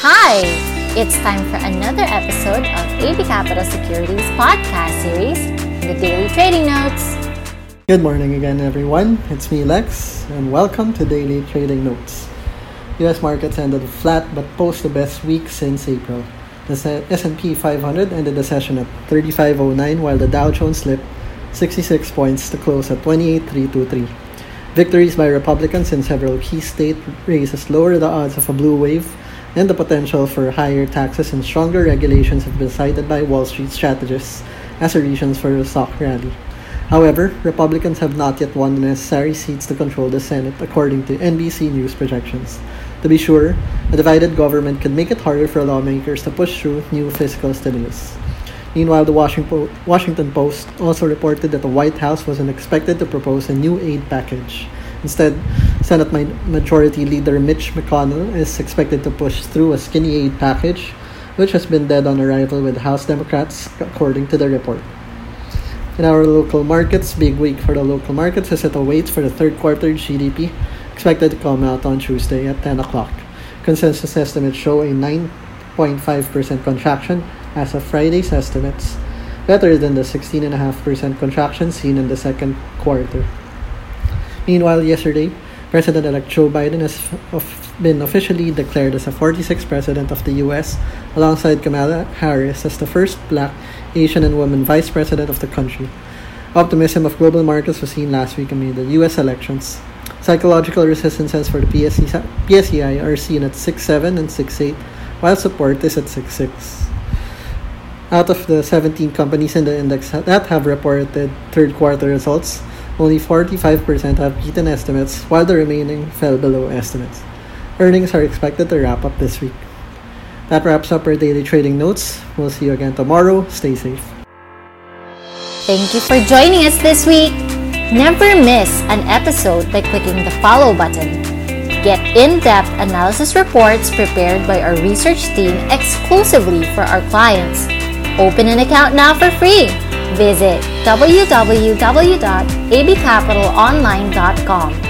Hi! It's time for another episode of AB Capital Securities podcast series, The Daily Trading Notes. Good morning again, everyone. It's me, Lex, and welcome to Daily Trading Notes. U.S. markets ended flat but post the best week since April. The S&P 500 ended the session at 3509 while the Dow Jones slipped 66 points to close at 28323. Victories by Republicans in several key state races lower the odds of a blue wave and the potential for higher taxes and stronger regulations have been cited by Wall Street strategists as reasons for the stock rally. However, Republicans have not yet won the necessary seats to control the Senate, according to NBC News projections. To be sure, a divided government could make it harder for lawmakers to push through new fiscal stimulus. Meanwhile, the Washington Post also reported that the White House wasn't expected to propose a new aid package. Instead, Senate Majority Leader Mitch McConnell is expected to push through a skinny aid package, which has been dead on arrival with House Democrats, according to the report. In our local markets, big week for the local markets as it awaits for the third quarter GDP, expected to come out on Tuesday at 10 o'clock. Consensus estimates show a 9.5% contraction as of Friday's estimates, better than the 16.5% contraction seen in the second quarter. Meanwhile, yesterday, President-elect Joe Biden has been officially declared as the 46th president of the U.S., alongside Kamala Harris as the first black, Asian, and woman vice president of the country. Optimism of global markets was seen last week amid the U.S. elections. Psychological resistances for the PSEI are seen at 6.7 and 6.8, while support is at 6.6. Out of the 17 companies in the index that have reported third quarter results, only 45% have beaten estimates, while the remaining fell below estimates. Earnings are expected to wrap up this week. That wraps up our daily trading notes. We'll see you again tomorrow. Stay safe. Thank you for joining us this week. Never miss an episode by clicking the follow button. Get in depth analysis reports prepared by our research team exclusively for our clients Open an account now for free. Visit www.abcapitalonline.com.